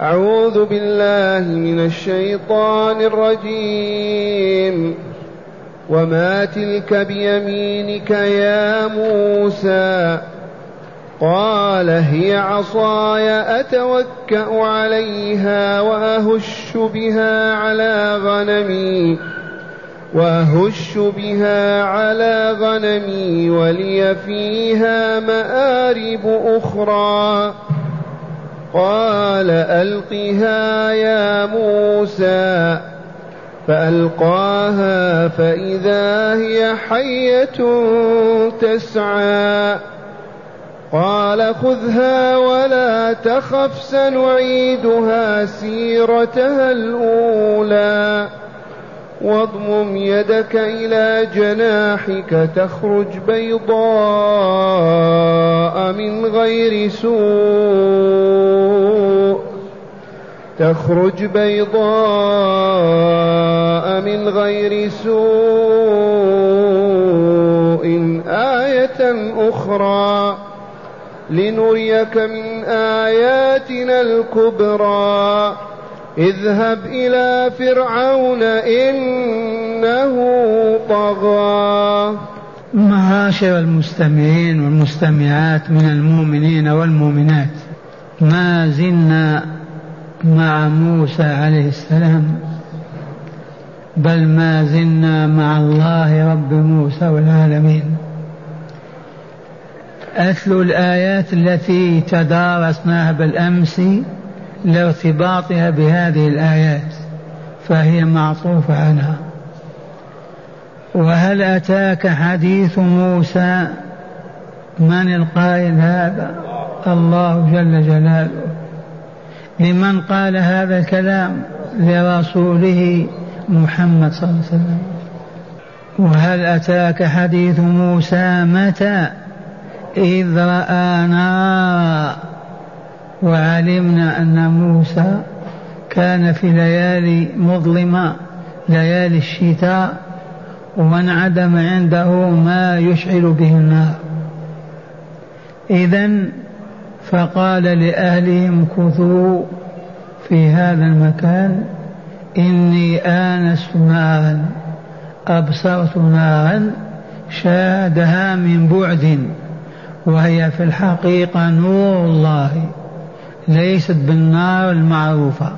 أعوذ بالله من الشيطان الرجيم. وما تلك بيمينك يا موسى؟ قال هي عصاي أتوكأ عليها وأهش بها على غنمي وأهش بها على غنمي ولي فيها مآرب أخرى. قال ألقها يا موسى فألقاها فإذا هي حية تسعى. قال خذها ولا تخف سنعيدها سيرتها الأولى. واضمم يدك إلى جناحك تخرج بيضاء من غير سوء. تخرج بيضاء من غير سوء. آية أخرى لنريك من آياتنا الكبرى. اذهب إلى فرعون إنه طغى. معاشر المستمعين والمستمعات من المؤمنين والمؤمنات ما زلنا مع موسى عليه السلام بل ما زلنا مع الله رب موسى والعالمين. أتلو الآيات التي تدارسناها بالأمس لارتباطها بهذه الآيات فهي معطوفة عنها. وهل أتاك حديث موسى؟ من القائل هذا؟ الله جل جلاله. لمن قال هذا الكلام؟ لرسوله محمد صلى الله عليه وسلم. وهل أتاك حديث موسى؟ متى؟ إذ رأى نارا. وعلمنا أن موسى كان في ليالي مظلمة ليالي الشتاء وانعدم عنده ما يشعل به النار. إذا فقال لأهلهم كثوا في هذا المكان إني آنست نارا أبصرت نارا شادها من بعد وهي في الحقيقة نور الله. ليست بالنار المعروفة.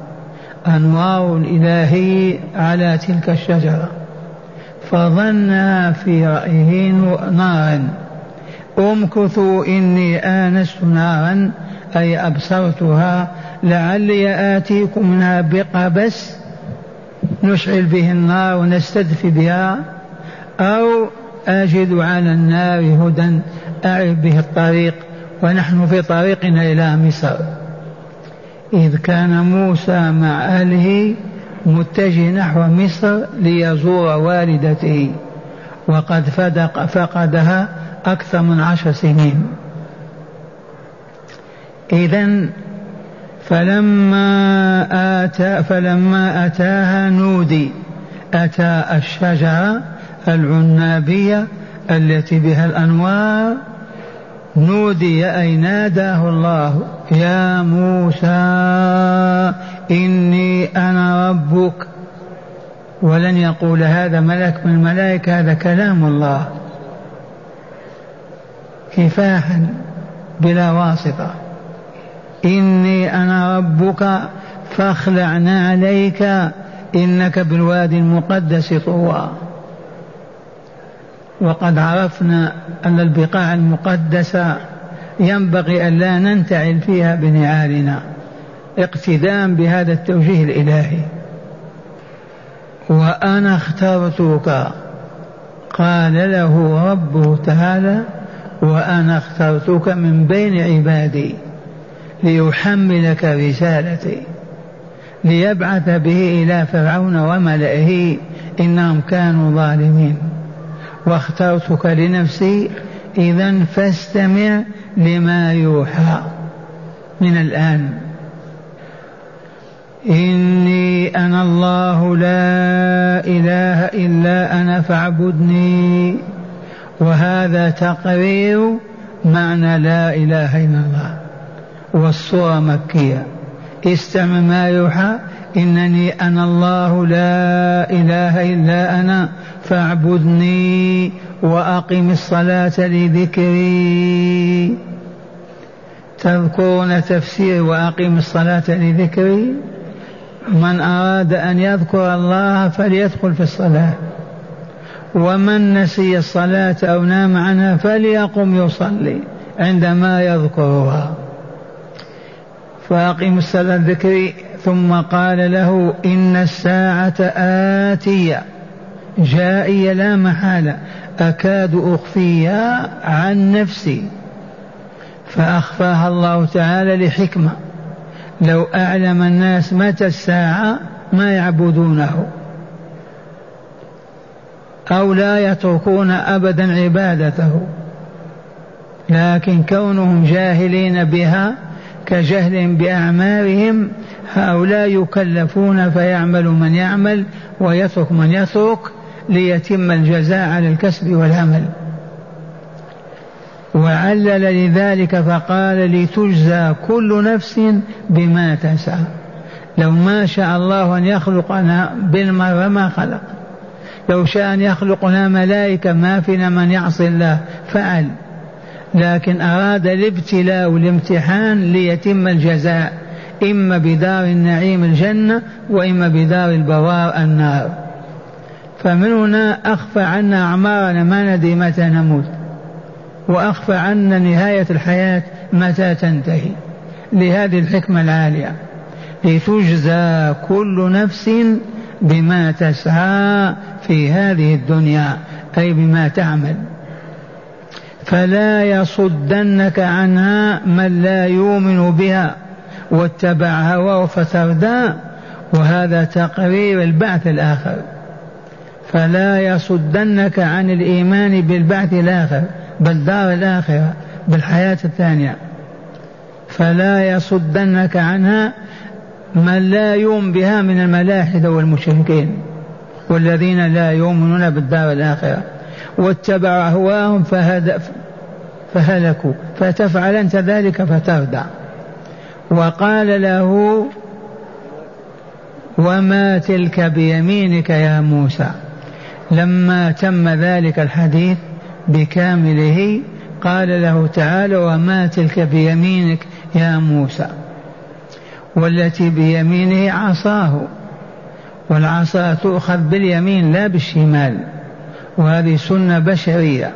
أنوار الإلهي على تلك الشجرة. فظنها في رأيه نارا. أمكثوا إني آنست نارا أي أبصرتها لعلي آتيكم منها بقبس نشعل به النار ونستدفي بها أو أجد على النار هدى أعرف به الطريق ونحن في طريقنا إلى مصر. إذ كان موسى مع أهله متجه نحو مصر ليزور والدته وقد فدق فقدها أكثر من عشر سنين. إذا فلما آتى فلما أتاها نودي أتى الشجرة العنابية التي بها الأنوار نودي أي ناداه الله يا موسى إني أنا ربك. ولن يقول هذا ملك من الملائكة هذا كلام الله. كفاحا بلا واسطة. إني أنا ربك فاخلعنا عليك إنك بالوادي المقدس طوى. وقد عرفنا أن البقاع المقدسة ينبغي أن لا ننتعل فيها بنعالنا اقتداء بهذا التوجيه الإلهي. وأنا اخترتك قال له ربه تعالى وأنا اخترتك من بين عبادي ليحملك رسالتي ليبعث به إلى فرعون وملئه إنهم كانوا ظالمين. واخترتك لنفسي إذا فاستمع لما يوحى. من الآن. إني أنا الله لا إله إلا أنا فاعبدني. وهذا تقرير معنى لا إله إلا الله. والصورة مكية. استمع ما يوحى. إنني أنا الله لا إله إلا أنا فاعبدني وأقم الصلاة لذكري. تذكرون تفسير وأقم الصلاة لذكري. من أراد أن يذكر الله فليدخل في الصلاة. ومن نسي الصلاة أو نام عنها فليقم يصلي عندما يذكرها. فأقم الصلاة ذكري ثم قال له إن الساعة آتية. جائية لا محالة أكاد أخفيها عن نفسي. فأخفاها الله تعالى لحكمة. لو أعلم الناس متى الساعة ما يعبدونه. أو لا يتركون أبدا عبادته. لكن كونهم جاهلين بها كجهل بأعمارهم هؤلاء يكلفون فيعمل من يعمل ويترك من يترك. ليتم الجزاء على الكسب والعمل. وعلل لذلك فقال لتجزى كل نفس بما تسعى. لو ما شاء الله أن يخلقنا بالمرة ما خلق. لو شاء أن يخلقنا ملائكة ما فينا من يعصي الله فعل. لكن أراد الابتلاء والامتحان ليتم الجزاء إما بدار النعيم الجنة وإما بدار البوار النار. فمن هنا أخفى عنا أعمارنا ما ندري متى نموت وأخفى عنا نهاية الحياة متى تنتهي. لهذه الحكمة العالية لتجزى كل نفس بما تسعى في هذه الدنيا أي بما تعمل. فلا يصدنك عنها من لا يؤمن بها واتبع هواه فتردى وهذا تقرير البعث الآخر. فلا يصدنك عن الإيمان بالبعث الآخر بالدار الآخرة بالحياة الثانية. فلا يصدنك عنها من لا يؤمن بها من الملاحدة والمشركين والذين لا يؤمنون بالدار الآخرة. واتبعوا أهواهم فهلكوا. فتفعل أنت ذلك فتردع. وقال له وما تلك بيمينك يا موسى؟ لما تم ذلك الحديث بكامله قال له تعالى وما تلك بيمينك يا موسى؟ والتي بيمينه عصاه والعصا تؤخذ باليمين لا بالشمال وهذه سنة بشرية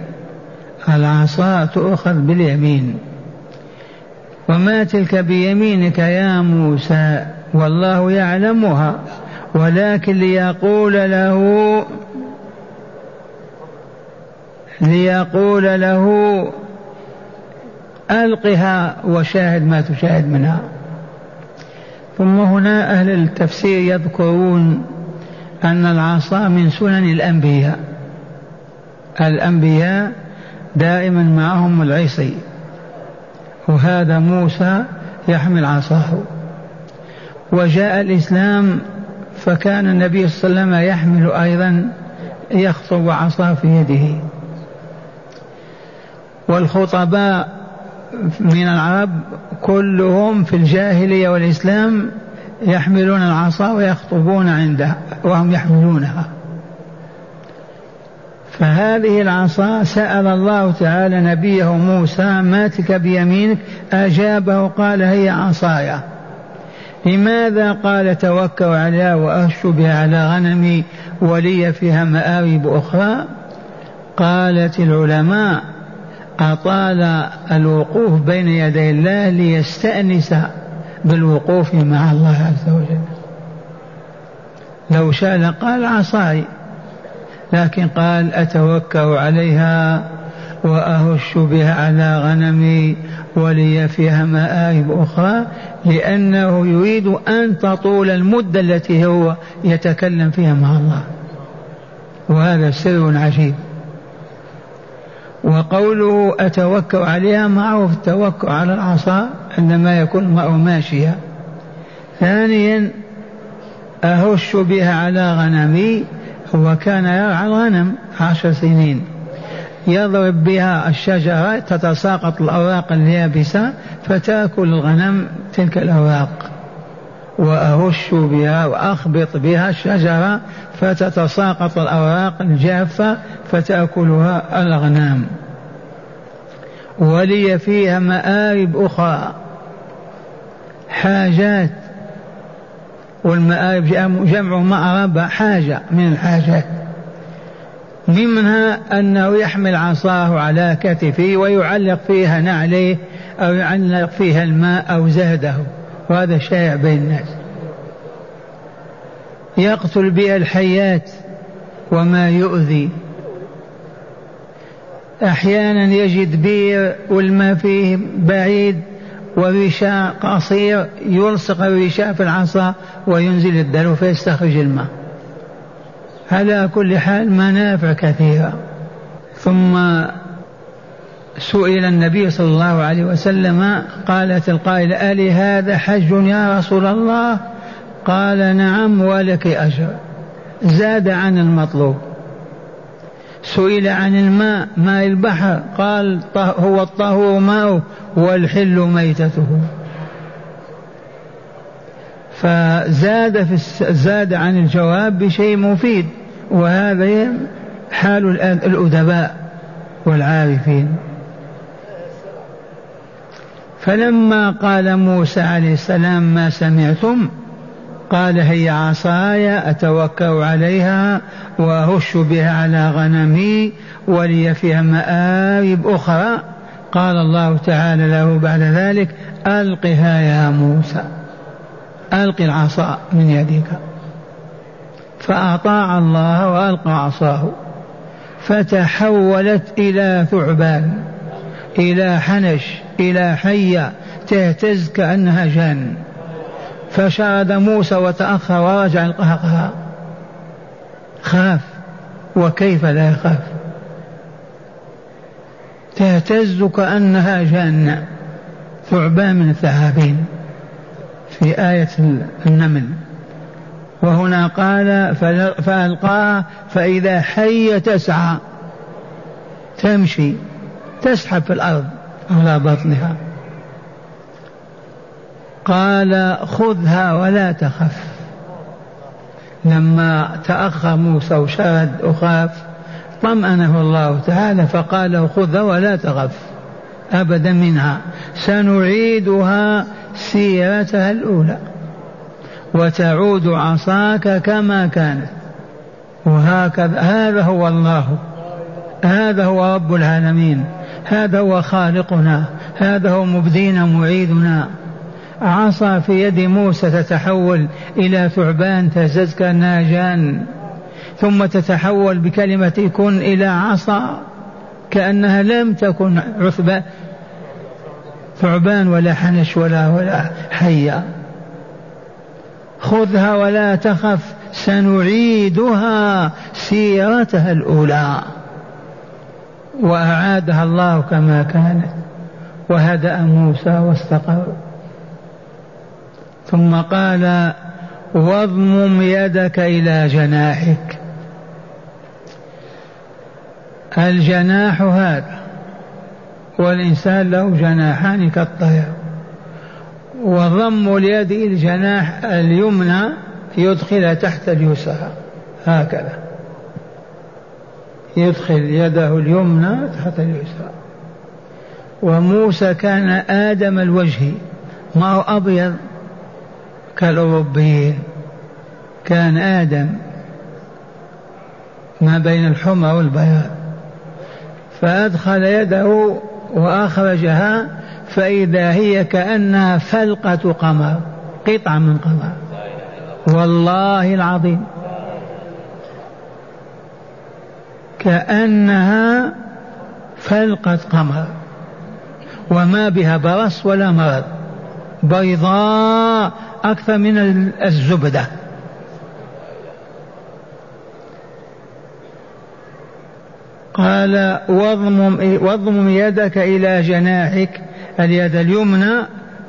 العصا تؤخذ باليمين. وما تلك بيمينك يا موسى؟ والله يعلمها ولكن ليقول له ليقول له ألقها وشاهد ما تشاهد منها. ثم هنا أهل التفسير يذكرون أن العصا من سنن الأنبياء. الأنبياء دائما معهم العصي وهذا موسى يحمل عصاه. وجاء الإسلام فكان النبي صلى الله عليه وسلم يحمل أيضا يخطب عصاه في يده. والخطباء من العرب كلهم في الجاهلية والإسلام يحملون العصا ويخطبون عندها وهم يحملونها. فهذه العصا سأل الله تعالى نبيه موسى ما تلك بيمينك؟ أجابه قال هي عصايا لماذا؟ قال توكل عليها وأهش بها على غنمي ولي فيها مآرب أخرى. قالت العلماء أطال الوقوف بين يدي الله ليستأنس بالوقوف مع الله عز وجل. لو شاء لقال عصاي لكن قال أتوكأ عليها وأهش بها على غنمي ولي فيها مآرب أخرى لأنه يريد أن تطول المدة التي هو يتكلم فيها مع الله. وهذا سر عجيب. وقوله أتوكأ عليها معروف التوكل على العصا عندما يكون المرء ماشيا. ثانيا أهش بها على غنمي هو كان يرعى الغنم عشر سنين. يضرب بها الشجرة تتساقط الأوراق اليابسة فتأكل الغنم تلك الأوراق. وأهش بها وأخبط بها الشجرة فتتساقط الأوراق الجافة فتأكلها الأغنام. ولي فيها مآرب أخرى. حاجات. والمآرب جمع مأرب حاجة من الحاجات. منها أنه يحمل عصاه على كتفه ويعلق فيها نعليه أو يعلق فيها الماء أو زهده. وهذا شائع بين الناس. يقتل بها الحيات وما يؤذي. أحيانا يجد بير والماء فيه بعيد وغشاء قصير يلصق الغشاء في العصا وينزل الدلو فيستخرج الماء. على كل حال منافع كثيرة. ثم سئل النبي صلى الله عليه وسلم قالت القائلة ألي هذا حج يا رسول الله؟ قال نعم ولك أجر. زاد عن المطلوب. سئل عن الماء ماء البحر؟ قال هو الطهور ماءه والحل ميتته. فزاد في زاد عن الجواب بشيء مفيد وهذا حال الأدباء والعارفين. فلما قال موسى عليه السلام ما سمعتم قال هي عصاي أتوكأ عليها وأهش بها على غنمي ولي فيها مآرب أخرى. قال الله تعالى له بعد ذلك ألقها يا موسى ألق العصا من يدك فأطاع الله وألقى عصاه فتحولت إلى ثعبان إلى حنش. إلى حية تهتز كأنها جان فشرد موسى وتأخر ورجع القهقها خاف. وكيف لا يخاف؟ تهتز كأنها جنة ثعبان من الثعابين. في آية النمل. وهنا قال فألقاها فإذا حية تسعى. تمشي. تسحب في الأرض. على بطنها. قال خذها ولا تخف. لما تأخر موسى وشاهد أخاف طمأنه الله تعالى فقال خذها ولا تخف. أبدا منها. سنعيدها سيرتها الأولى. وتعود عصاك كما كانت. وهكذا هذا هو الله. هذا هو رب العالمين. هذا هو خالقنا هذا هو مبدينا معيدنا. عصا في يد موسى تتحول إلى ثعبان تهزز كأنها جان ثم تتحول بكلمة كن إلى عصا كأنها لم تكن عثبة ثعبان ولا حنش ولا ولا حية. خذها ولا تخف سنعيدها سيرتها الأولى. وأعادها الله كما كانت وهدأ موسى واستقر. ثم قال واضمم يدك إلى جناحك. الجناح هذا والإنسان له جناحان كالطير. وضم اليد الجناح اليمنى يدخل تحت اليسرى هكذا. يدخل يده اليمنى تحت اليسرى. وموسى كان آدم الوجه ما هو أبيض كالأوروبيين كان آدم ما بين الحمى والبياض. فأدخل يده وأخرجها فإذا هي كأنها فلقة قمر قطعة من قمر. والله العظيم. كأنها فلقة قمر وما بها برص ولا مرض بيضاء أكثر من الزبدة. قال واضمم, واضمم يدك إلى جناحك اليد اليمنى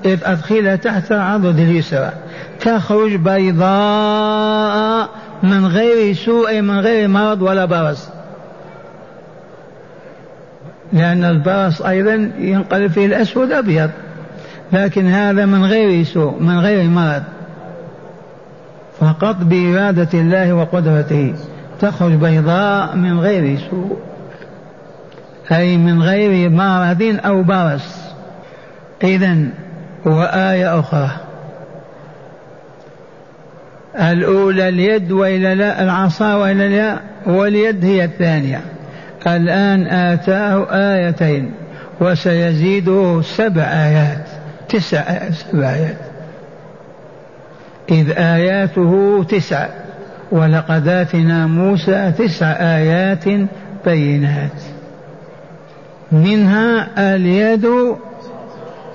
إذ أدخلها تحت عضد اليسرى تخرج بيضاء من غير سوء من غير مرض ولا برص. لأن البرص أيضا ينقلب فيه الأسود أبيض لكن هذا من غير سوء من غير مرض. فقط بإرادة الله وقدرته تخرج بيضاء من غير سوء أي من غير مرض أو برص. إذا وآية أخرى. الأولى اليد وإلى العصا وإلى لا واليد هي الثانية. الآن آتاه آيتين وسيزيده سبع آيات تسع آيات سبع آيات. إذ آياته تسع ولقد آتنا موسى تسع آيات بينات. منها اليد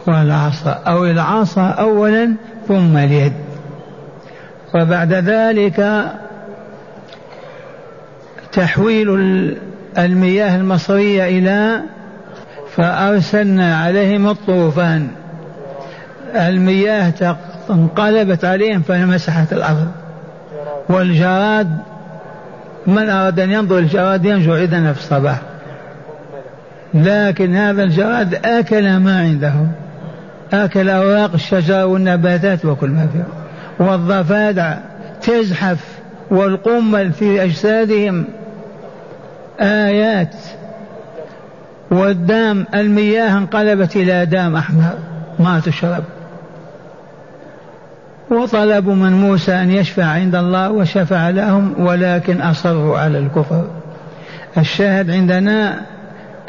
والعصا أو العصا أولا ثم اليد. وبعد ذلك تحويل المياه المصرية إلى فأرسلنا عليهم الطوفان. المياه انقلبت عليهم فمسحت الأرض. والجراد من أراد أن ينظر الجراد ينجو عندنا في الصباح. لكن هذا الجراد أكل ما عندهم أكل أوراق الشجر والنباتات وكل ما فيها. والضفادع تزحف والقمل في أجسادهم. آيات والدام المياه انقلبت إلى دام أحمر ما تشرب. وطلبوا من موسى أن يشفع عند الله وشفع لهم ولكن أصروا على الكفر. الشاهد عندنا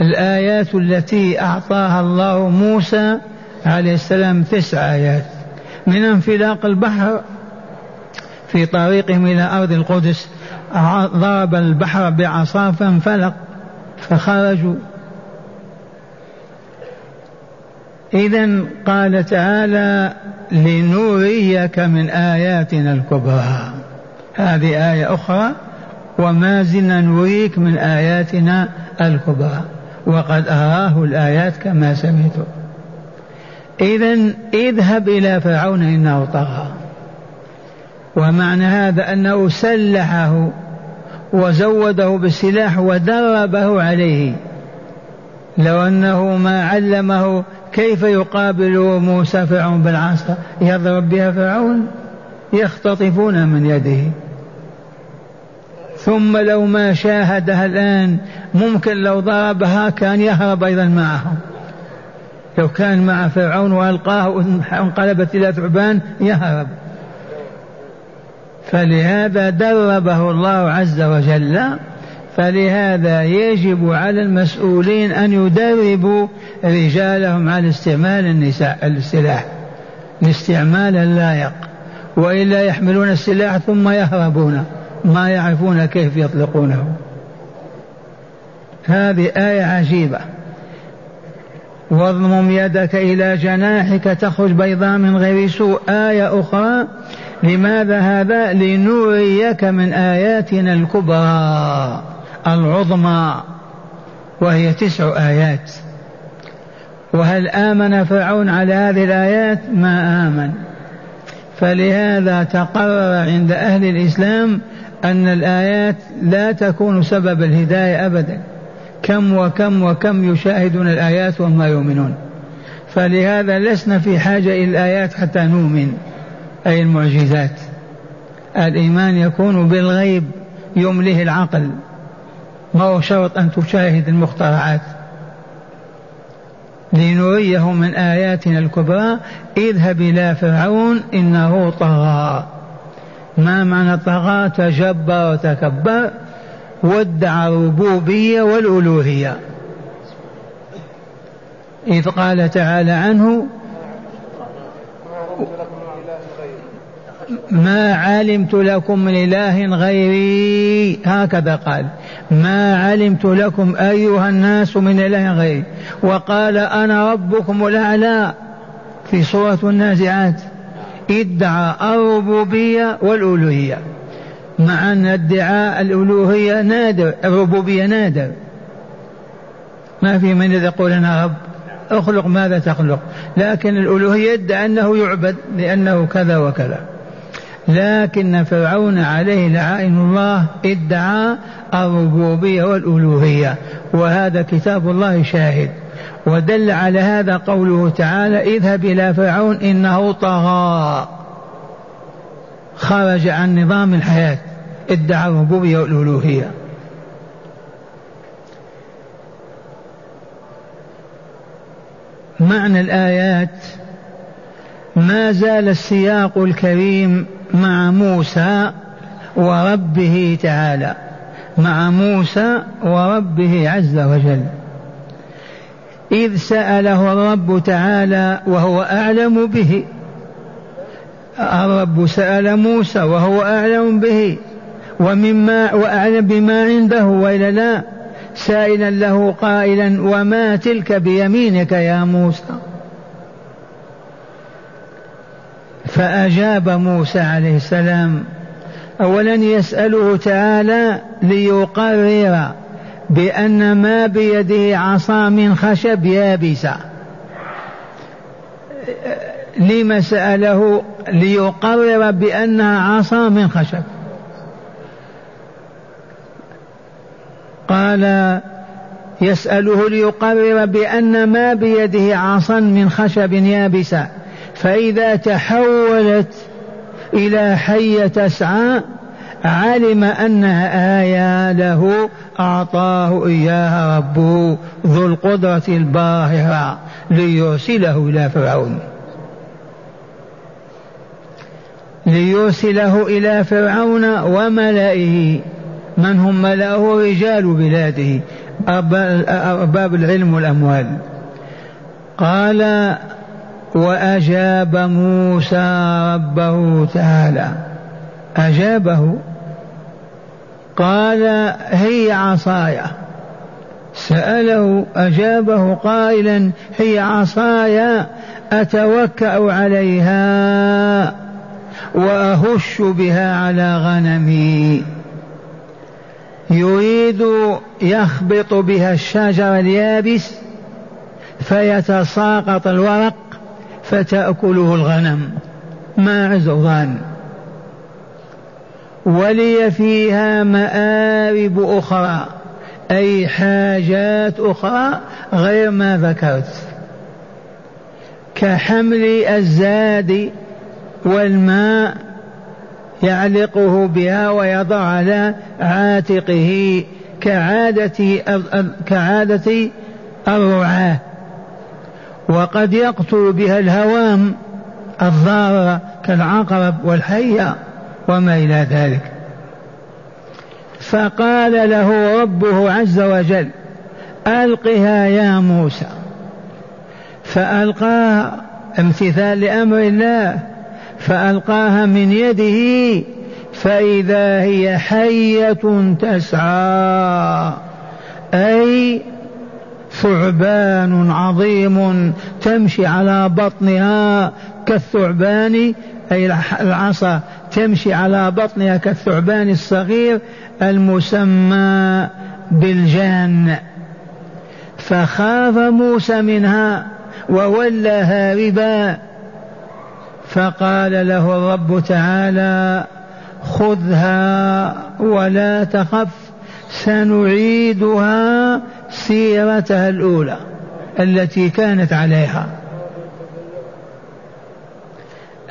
الآيات التي أعطاها الله موسى عليه السلام تسع آيات. من انفلاق البحر في طريقهم إلى أرض القدس ضرب البحر بعصا فانفلق فخرجوا. إذا قال تعالى لنريك من آياتنا الكبرى. هذه آية أخرى وما زلنا نريك من آياتنا الكبرى. وقد أراه الآيات كما سمعتم. إذا اذهب إلى فرعون إنه طغى. ومعنى هذا أنه سلحه وزوده بالسلاح ودربه عليه. لو أنه ما علمه كيف يقابل موسى فرعون بالعصا يضرب بها فرعون؟ يختطفون من يده. ثم لو ما شاهدها الآن ممكن لو ضربها كان يهرب أيضا معهم لو كان مع فرعون وألقاه وانقلبت إلى ثعبان يهرب. فلهذا دربه الله عز وجل فلهذا يجب على المسؤولين أن يدربوا رجالهم على استعمال النساء السلاح الاستعمال اللائق. وإلا يحملون السلاح ثم يهربون ما يعرفون كيف يطلقونه. هذه آية عجيبة. واضمم يدك إلى جناحك تخرج بيضاء من غير سوء. آية أخرى لماذا هذا؟ لنريك من آياتنا الكبرى العظمى وهي تسع آيات. وهل آمن فرعون على هذه الآيات؟ ما آمن. فلهذا تقرر عند أهل الإسلام أن الآيات لا تكون سبب الهداية أبدا. كم وكم وكم يشاهدون الآيات وما يؤمنون. فلهذا لسنا في حاجة إلى الآيات حتى نؤمن. أي المعجزات؟ الإيمان يكون بالغيب يمله العقل. ما هو شرط أن تشاهد المخترعات؟ لنريه من آياتنا الكبرى اذهب إلى فرعون إنه طغى. ما معنى طغى؟ تجبر وتكبر وادعى الربوبية والألوهية. إذ قال تعالى عنه ما علمت لكم من إله غيري؟ هكذا قال. ما علمت لكم أيها الناس من إله غيري؟ وقال أنا ربكم الأعلى. في سورة النازعات. ادعى الربوبية والألوهية. مع أن ادعاء الألوهية نادر الربوبية نادر. ما في من يقول أنا رب. اخلق ماذا تخلق؟ لكن الألوهية يدعي أنه يعبد لأنه كذا وكذا. لكن فرعون عليه لعائن الله ادعى الربوبية والألوهية وهذا كتاب الله شاهد. ودل على هذا قوله تعالى اذهب إلى فرعون إنه طغى خرج عن نظام الحياة ادعى الربوبية والألوهية. معنى الآيات ما زال السياق الكريم مع موسى وربه تعالى مع موسى وربه عز وجل. إذ سأله الرب تعالى وهو أعلم به الرب سأل موسى وهو أعلم به ومما وأعلم بما عنده وإلا لا سائلا له قائلا وما تلك بيمينك يا موسى؟ فأجاب موسى عليه السلام أولا يسأله تعالى ليقرر بأن ما بيده عصا من خشب يابسة. لما سأله ليقرر بأنها عصا من خشب. قال يسأله ليقرر بأن ما بيده عصا من خشب يابسة. فإذا تحولت إلى حية تسعى علم أنها آية له أعطاه إياها ربه ذو القدرة الباهرة ليرسله إلى فرعون. ليرسله إلى فرعون وملئه. من هم ملأه؟ رجال بلاده. أرباب العلم والأموال. قال وأجاب موسى ربه تعالى. أجابه. قال هي عصاي. سأله أجابه قائلا هي عصاي أتوكأ عليها وأهش بها على غنمي. يريد يخبط بها الشجر اليابس فيتساقط الورق فتأكله الغنم. ما عزوان ولي فيها مآرب أخرى أي حاجات أخرى غير ما ذكرت. كحمل الزاد والماء يعلقه بها ويضع على عاتقه كعادة كعادة الرعاة. وقد يقتل بها الهوام الضارة كالعقرب والحية وما إلى ذلك. فقال له ربه عز وجل ألقها يا موسى. فألقاها امتثال لأمر الله فألقاها من يده فإذا هي حية تسعى. أي ثعبان عظيم تمشي على بطنها كالثعبان أي العصا تمشي على بطنها كالثعبان الصغير المسمى بالجان. فخاف موسى منها وولى هاربا فقال له الرب تعالى خذها ولا تخف. سنعيدها سيرتها الأولى التي كانت عليها.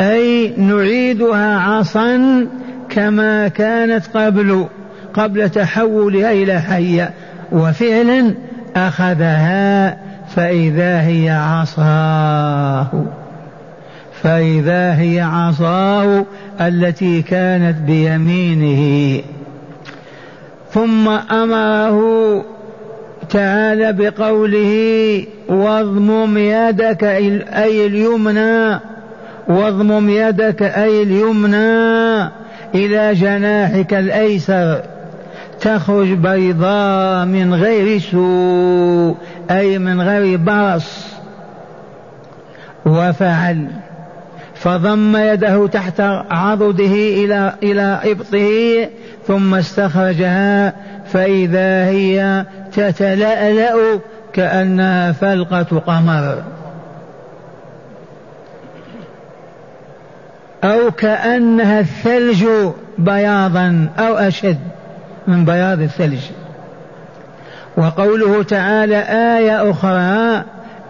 أي نعيدها عصا كما كانت قبل قبل تحولها إلى حيه وفعلا أخذها فإذا هي عصاه. فإذا هي عصاه التي كانت بيمينه. ثم أمره تعالى بقوله واضمم يدك أي اليمنى واضمم يدك أي اليمنى إلى جناحك الأيسر تخرج بيضاء من غير سوء أي من غير برص. وفعل فضم يده تحت عضده إلى إلى إبطه ثم استخرجها فإذا هي تتلألأ كأنها فلقة قمر. أو كأنها الثلج بياضا أو أشد من بياض الثلج. وقوله تعالى آية أخرى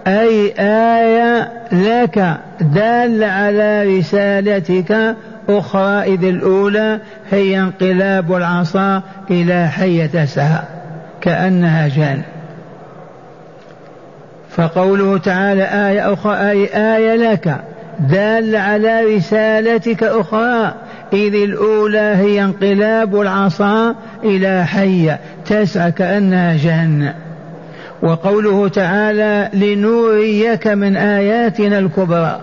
أي آية لك دال على رسالتك أخرى إذ الأولى هي انقلاب العصا إلى حية تسعى كأنها جان. فقوله تعالى آية أخرى أي آية لك دال على رسالتك أخرى إذ الأولى هي انقلاب العصا إلى حية تسعى كأنها جهنم. وقوله تعالى لنوريك من آياتنا الكبرى.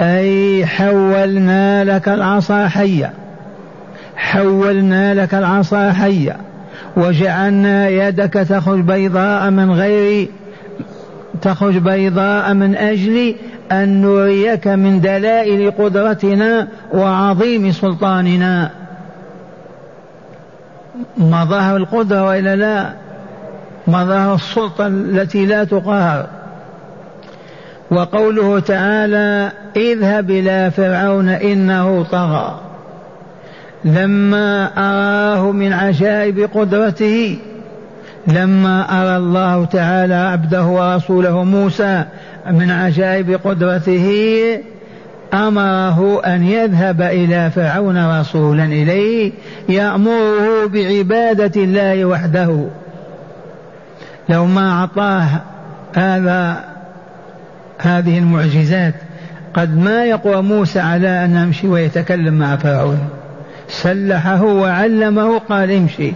أي حولنا لك العصا حية حولنا لك العصا حية وجعلنا يدك تخرج بيضاء من غير تخرج بيضاء من أجل أن نريك من دلائل قدرتنا وعظيم سلطاننا. مظاهر القدرة وإلا لا؟ مظاهر السلطة التي لا تقهر وقوله تعالى اذهب إلى فرعون إنه طغى لما أراه من عجائب قدرته لما أرى الله تعالى عبده ورسوله موسى من عجائب قدرته أمره أن يذهب إلى فرعون رسولا إليه يأمره بعبادة الله وحده. لو ما أعطاه هذا هذه المعجزات قد ما يقوى موسى على أن يمشي ويتكلم مع فرعون سلحه وعلمه قال امشي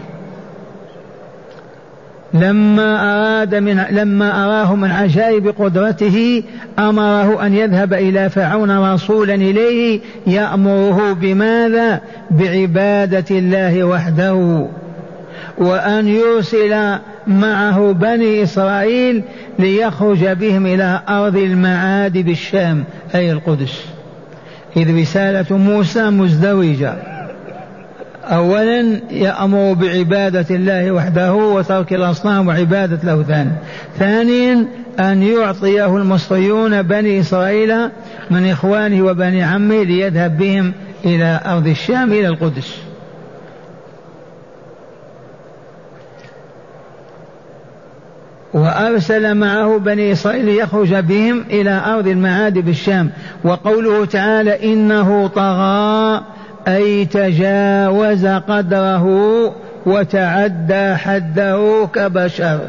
لما أراد من لما أراه من عجائب قدرته أمره أن يذهب إلى فرعون رسولا إليه يأمره بماذا؟ بعبادة الله وحده وأن يرسل معه بني إسرائيل ليخرج بهم إلى أرض المعاد بالشام أي القدس. إذ رسالة موسى مزدوجة. أولا يأمر بعبادة الله وحده وترك الأصنام وعبادة الأوثان ثانيا أن يعطيه المصريون بني إسرائيل من إخوانه وبني عمه ليذهب بهم إلى أرض الشام إلى القدس. وأرسل معه بني إسرائيل ليخرج بهم إلى أرض المعاد بالشام. وقوله تعالى إنه طغى أي تجاوز قدره وتعدى حده كبشر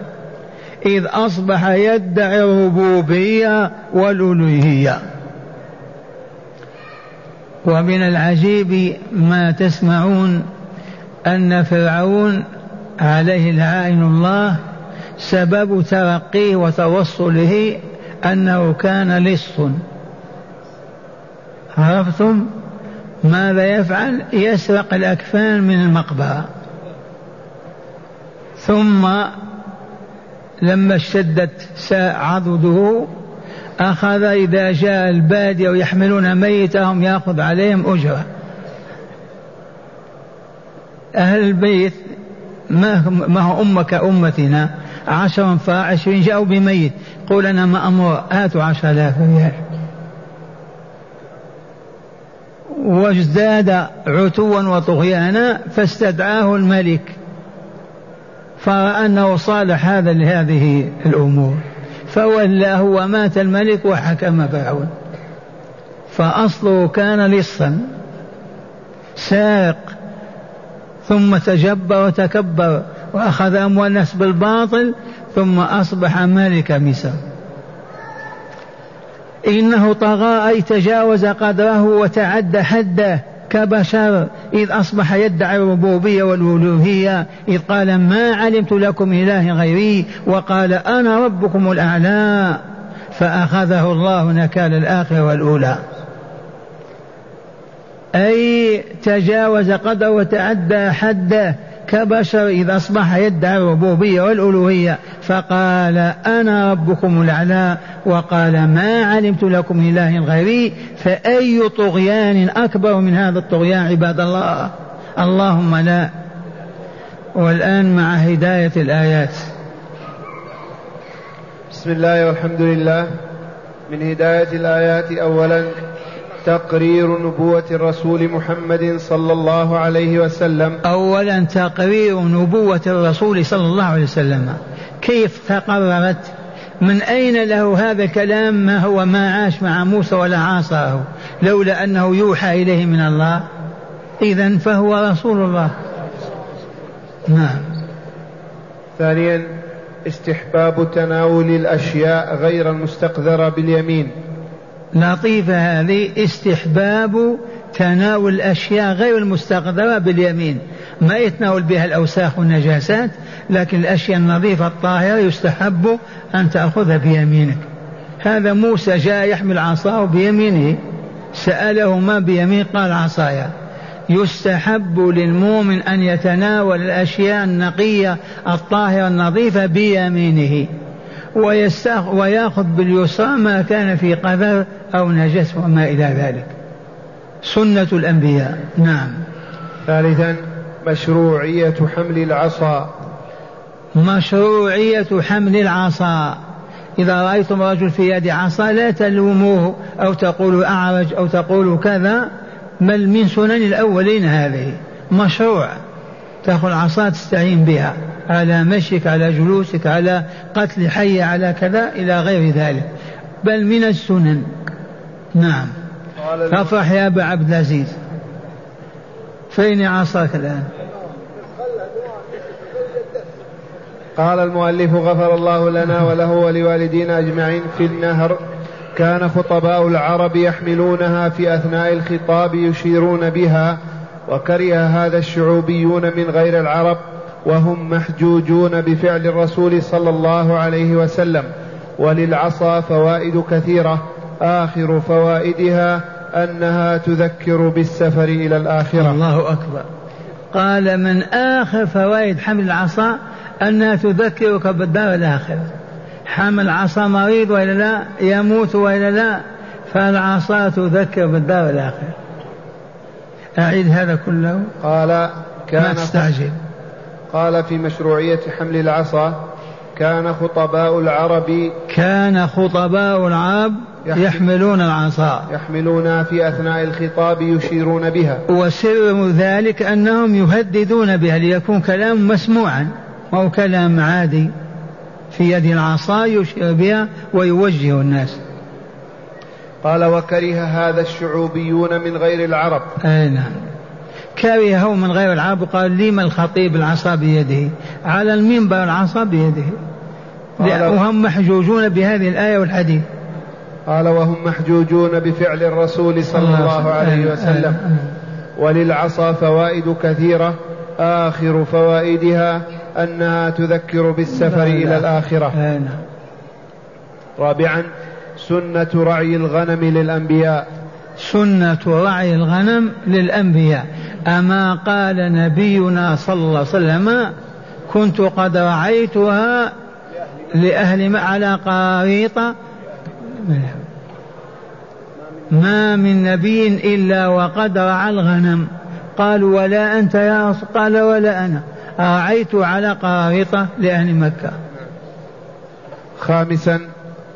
إذ أصبح يدعي الربوبية والألوهية. ومن العجيب ما تسمعون أن فرعون عليه العائن الله سبب ترقيه وتوصله أنه كان لص. عرفتم؟ ماذا يفعل؟ يسرق الأكفان من المقبرة. ثم لما اشتدت عضده أخذ إذا جاء البادية ويحملون ميتهم يأخذ عليهم أجرة. أهل البيت ما هو أمك أمتنا عشرا فعشرين جاءوا بميت. قول أنا مأمور هاتوا عشر آلاف ريال. وازداد عتوا وطغيانا فاستدعاه الملك. فرأى أنه صالح هذا لهذه الأمور. فولاه ومات الملك وحكم فرعون فأصله كان لصا سارق ثم تجبر وتكبر. وأخذ أموال الناس بالباطل ثم أصبح ملك مصر. إنه طغى أي تجاوز قدره وتعدى حده كبشر إذ أصبح يدعي الربوبية والألوهية إذ قال ما علمت لكم إله غيري؟ وقال أنا ربكم الأعلى. فأخذه الله نكال الآخرة والأولى. أي تجاوز قدره وتعدى حده كبشر إذا أصبح يدعي الربوبية والألوهية. فقال أنا ربكم الأعلى. وقال ما علمت لكم إله غيري. فأي طغيان أكبر من هذا الطغيان عباد الله؟ اللهم لا. والآن مع هداية الآيات. بسم الله والحمد لله. من هداية الآيات أولا تقرير نبوة الرسول محمد صلى الله عليه وسلم. أولا تقرير نبوة الرسول صلى الله عليه وسلم. كيف تقررت؟ من أين له هذا الكلام؟ ما هو؟ ما عاش مع موسى ولا عاصره لولا أنه يوحى إليه من الله. إذا فهو رسول الله. نعم. ثانيا استحباب تناول الأشياء غير المستقذرة باليمين. لطيفة هذه استحباب تناول الأشياء غير المستقذرة باليمين. ما يتناول بها الأوساخ والنجاسات لكن الأشياء النظيفة الطاهرة يستحب أن تأخذها بيمينك. هذا موسى جاء يحمل عصاه بيمينه. سأله ما بيمين؟ قال عصايا. يستحب للمؤمن أن يتناول الأشياء النقية الطاهرة النظيفة بيمينه. ويأخذ باليسرى ما كان في قذر أو نجس وما إلى ذلك. سنة الأنبياء. نعم. ثالثا مشروعية حمل العصا. مشروعية حمل العصا. إذا رأيتم رجل في يد عصا لا تلوموه أو تقولوا أعرج أو تقولوا كذا بل من سنن الأولين هذه. مشروع. تأخذ عصا تستعين بها. على مشيك على جلوسك على قتل حي على كذا إلى غير ذلك. بل من السنن. نعم. أفرح يا أبا عبد العزيز. فين عصاك الآن؟ قال المؤلف غفر الله لنا وله ولوالدينا أجمعين في النهر. كان خطباء العرب يحملونها في أثناء الخطاب يشيرون بها وكره هذا الشعوبيون من غير العرب. وهم محجوجون بفعل الرسول صلى الله عليه وسلم وللعصا فوائد كثيرة آخر فوائدها أنها تذكر بالسفر إلى الآخرة. الله أكبر. قال من آخر فوائد حمل العصا أنها تذكرك بالدار الآخرة. حمل عصا مريض وإلا لا؟ يموت وإلا لا؟ فالعصا تذكر بالدار الآخرة. أعيد هذا كله. قال كان ما تستعجل قال في مشروعية حمل العصا كان خطباء العرب كان خطباء العرب يحملون العصا. يحملونها في أثناء الخطاب يشيرون بها. وسر ذلك أنهم يهددون بها ليكون كلام مسموعا أو كلام عادي في يد العصا يشير بها ويوجه الناس. قال وكره هذا الشعوبيون من غير العرب. أي نعم. كرهه من غير العرب قال لما الخطيب العصا بيده؟ على المنبر العصا بيده. وهم محجوجون بهذه الآية والحديث. قال وهم محجوجون بفعل الرسول صلى الله عليه وسلم. وللعصا فوائد كثيرة. آخر فوائدها أنها تذكر بالسفر إلى الآخرة. نعم. رابعا سنة رعي الغنم للأنبياء. سنة رعي الغنم للأنبياء. أما قال نبينا صلى الله عليه وسلم كنت قد رعيتها لأهل على قاريطة ما من نبي إلا وقد رعى الغنم. قالوا ولا أنت يا قال ولا أنا. رعيت على قارطة لأهل مكة. خامسا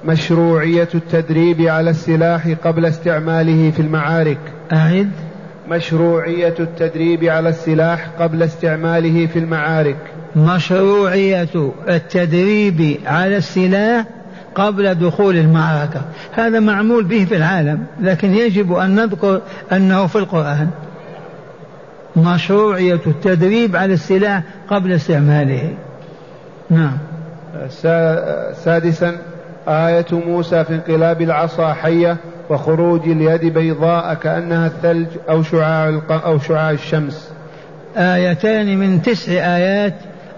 مشروعية التدريب على السلاح قبل استعماله في المعارك. أعد. مشروعية التدريب على السلاح قبل استعماله في المعارك. مشروعية التدريب على السلاح قبل دخول المعركة. هذا معمول به في العالم لكن يجب أن نذكر أنه في القرآن. مشروعية التدريب على السلاح قبل استعماله. نعم. سادسا آية موسى في انقلاب العصا حية وخروج اليد بيضاء كأنها الثلج أو شعاع أو شعاع الشمس. آيتان من تسع آيات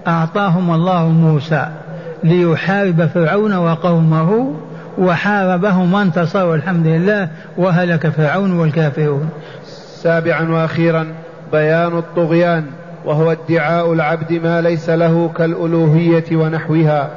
أعطاهم الله موسى ليحارب فرعون وقومه وحاربهم وانتصر والحمد لله وهلك فرعون والكافرون. سابعا وأخيرا بيان الطغيان وهو ادعاء العبد ما ليس له كالألوهية ونحوها.